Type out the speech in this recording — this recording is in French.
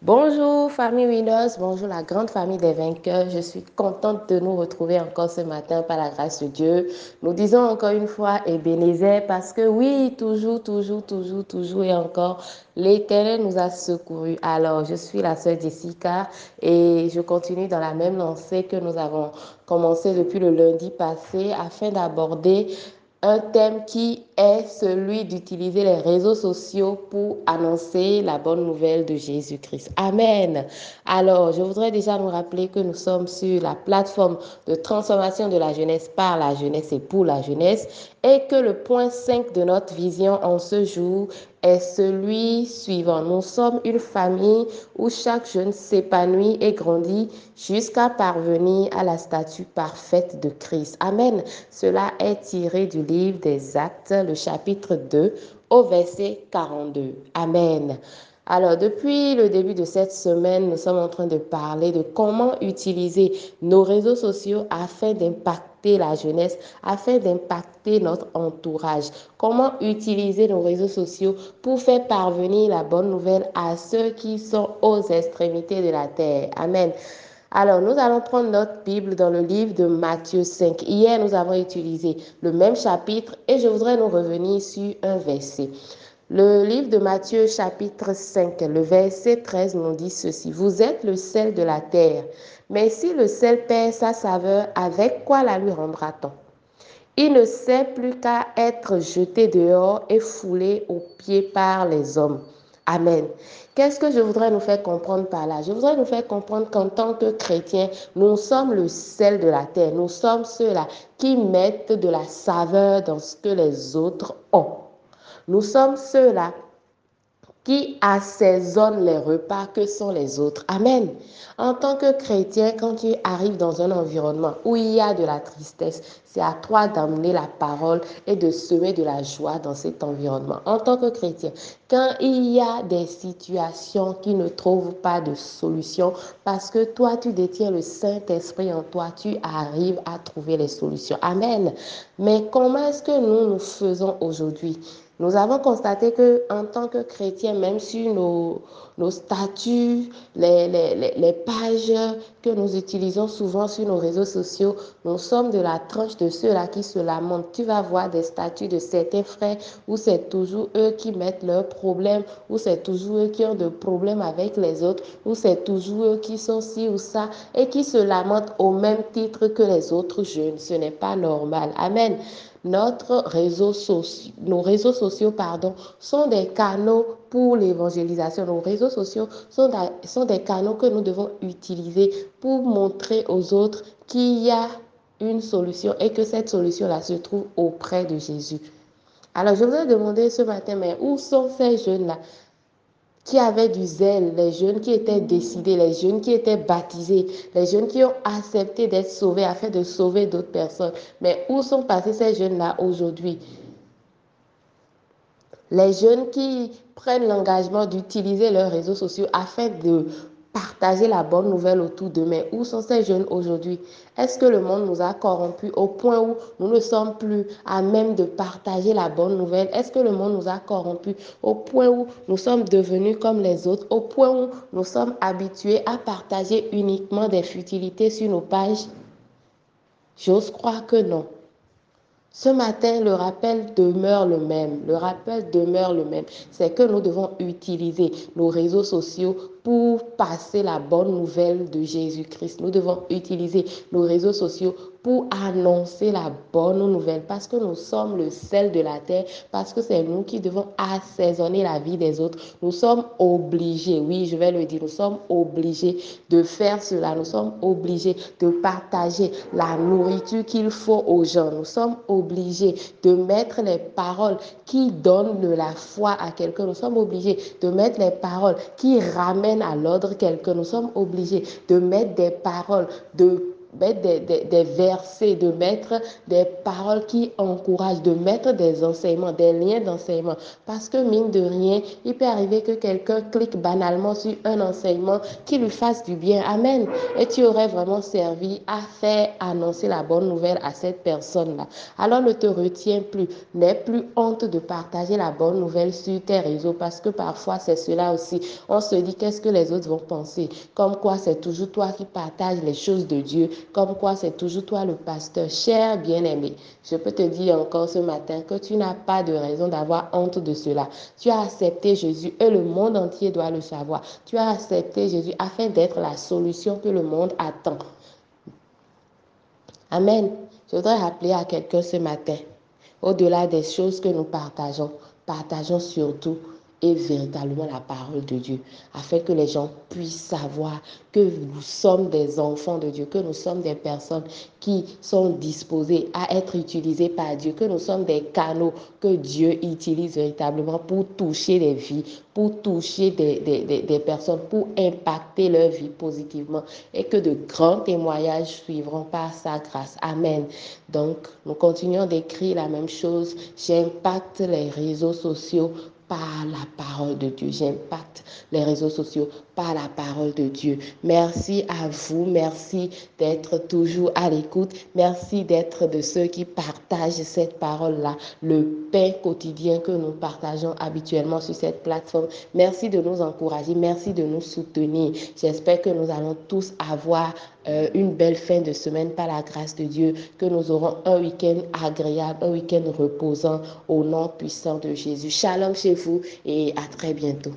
Bonjour famille Winners, bonjour la grande famille des vainqueurs. Je suis contente de nous retrouver encore ce matin par la grâce de Dieu. Nous disons encore une fois Ebenezer parce que oui, toujours, toujours, toujours, toujours et encore, l'Éternel nous a secourus. Alors, je suis la sœur Jessica et je continue dans la même lancée que nous avons commencé depuis le lundi passé afin d'aborder un thème qui est celui d'utiliser les réseaux sociaux pour annoncer la bonne nouvelle de Jésus-Christ. Amen. Alors, je voudrais déjà nous rappeler que nous sommes sur la plateforme de transformation de la jeunesse par la jeunesse et pour la jeunesse et que le point 5 de notre vision en ce jour est celui suivant. Nous sommes une famille où chaque jeune s'épanouit et grandit jusqu'à parvenir à la statue parfaite de Christ. Amen. Cela est tiré du livre des Actes, le chapitre 2, au verset 42. Amen. Alors, depuis le début de cette semaine, nous sommes en train de parler de comment utiliser nos réseaux sociaux afin d'impacter la jeunesse, afin d'impacter notre entourage. Comment utiliser nos réseaux sociaux pour faire parvenir la bonne nouvelle à ceux qui sont aux extrémités de la terre. Amen. Alors, nous allons prendre notre Bible dans le livre de Matthieu 5. Hier, nous avons utilisé le même chapitre et je voudrais nous revenir sur un verset. Le livre de Matthieu chapitre 5, le verset 13 nous dit ceci. Vous êtes le sel de la terre, mais si le sel perd sa saveur, avec quoi la lui rendra-t-on? Il ne sert plus qu'à être jeté dehors et foulé aux pieds par les hommes. Amen. Qu'est-ce que je voudrais nous faire comprendre par là? Je voudrais nous faire comprendre qu'en tant que chrétiens, nous sommes le sel de la terre. Nous sommes ceux-là qui mettent de la saveur dans ce que les autres ont. Nous sommes ceux-là qui assaisonnent les repas que sont les autres. Amen. En tant que chrétien, quand tu arrives dans un environnement où il y a de la tristesse, c'est à toi d'amener la parole et de semer de la joie dans cet environnement. En tant que chrétien, quand il y a des situations qui ne trouvent pas de solution, parce que toi, tu détiens le Saint-Esprit en toi, tu arrives à trouver les solutions. Amen. Mais comment est-ce que nous nous faisons aujourd'hui? Nous avons constaté que en tant que chrétiens, même sur nos, statuts, les, pages que nous utilisons souvent sur nos réseaux sociaux, nous sommes de la tranche de ceux-là qui se lamentent. Tu vas voir des statuts de certains frères où c'est toujours eux qui mettent leurs problèmes, où c'est toujours eux qui ont des problèmes avec les autres, où c'est toujours eux qui sont ci ou ça et qui se lamentent au même titre que les autres jeunes. Ce n'est pas normal. Amen. Notre réseau nos réseaux sociaux pardon, sont des canaux pour l'évangélisation. Nos réseaux sociaux sont, sont des canaux que nous devons utiliser pour montrer aux autres qu'il y a une solution et que cette solution-là se trouve auprès de Jésus. Alors, je vous ai demandé ce matin, mais où sont ces jeunes-là? Qui avaient du zèle, les jeunes qui étaient décidés, les jeunes qui étaient baptisés, les jeunes qui ont accepté d'être sauvés afin de sauver d'autres personnes. Mais où sont passés ces jeunes-là aujourd'hui? Les jeunes qui prennent l'engagement d'utiliser leurs réseaux sociaux afin de partager la bonne nouvelle autour d'eux. Mais où sont ces jeunes aujourd'hui? Est-ce que le monde nous a corrompus au point où nous ne sommes plus à même de partager la bonne nouvelle? Est-ce que le monde nous a corrompus au point où nous sommes devenus comme les autres? Au point où nous sommes habitués à partager uniquement des futilités sur nos pages? J'ose croire que non. Ce matin, le rappel demeure le même. Le rappel demeure le même. C'est que nous devons utiliser nos réseaux sociaux pour passer la bonne nouvelle de Jésus-Christ. Nous devons utiliser nos réseaux sociaux pour annoncer la bonne nouvelle parce que nous sommes le sel de la terre, parce que c'est nous qui devons assaisonner la vie des autres. Nous sommes obligés, oui, je vais le dire, nous sommes obligés de faire cela. Nous sommes obligés de partager la nourriture qu'il faut aux gens. Nous sommes obligés de mettre les paroles qui donnent de la foi à quelqu'un. Nous sommes obligés de mettre les paroles qui ramènent à l'ordre quelqu'un. Nous sommes obligés de mettre des paroles de mettre des, des, des, versets, de mettre des paroles qui encouragent, de mettre des enseignements, des liens d'enseignement. Parce que mine de rien, il peut arriver que quelqu'un clique banalement sur un enseignement qui lui fasse du bien. Amen. Et tu aurais vraiment servi à faire annoncer la bonne nouvelle à cette personne-là. Alors ne te retiens plus. N'aie plus honte de partager la bonne nouvelle sur tes réseaux parce que parfois c'est cela aussi. On se dit qu'est-ce que les autres vont penser? Comme quoi c'est toujours toi qui partages les choses de Dieu. Comme quoi c'est toujours toi le pasteur. Cher bien-aimé, je peux te dire encore ce matin que tu n'as pas de raison d'avoir honte de cela. Tu as accepté Jésus et le monde entier doit le savoir. Tu as accepté Jésus afin d'être la solution que le monde attend. Amen. Je voudrais rappeler à quelqu'un ce matin, au-delà des choses que nous partageons, partageons surtout et véritablement la parole de Dieu, afin que les gens puissent savoir que nous sommes des enfants de Dieu, que nous sommes des personnes qui sont disposées à être utilisées par Dieu, que nous sommes des canaux que Dieu utilise véritablement pour toucher les vies, pour toucher des, des, des personnes, pour impacter leur vie positivement et que de grands témoignages suivront par sa grâce. Amen. Donc, nous continuons d'écrire la même chose. J'impacte les réseaux sociaux par la parole de Dieu. J'impacte les réseaux sociaux par la parole de Dieu. Merci à vous. Merci d'être toujours à l'écoute. Merci d'être de ceux qui partagent cette parole-là, le pain quotidien que nous partageons habituellement sur cette plateforme. Merci de nous encourager. Merci de nous soutenir. J'espère que nous allons tous avoir euh, une belle fin de semaine par la grâce de Dieu, que nous aurons un week-end agréable, un week-end reposant au nom puissant de Jésus. Shalom chez vous et à très bientôt.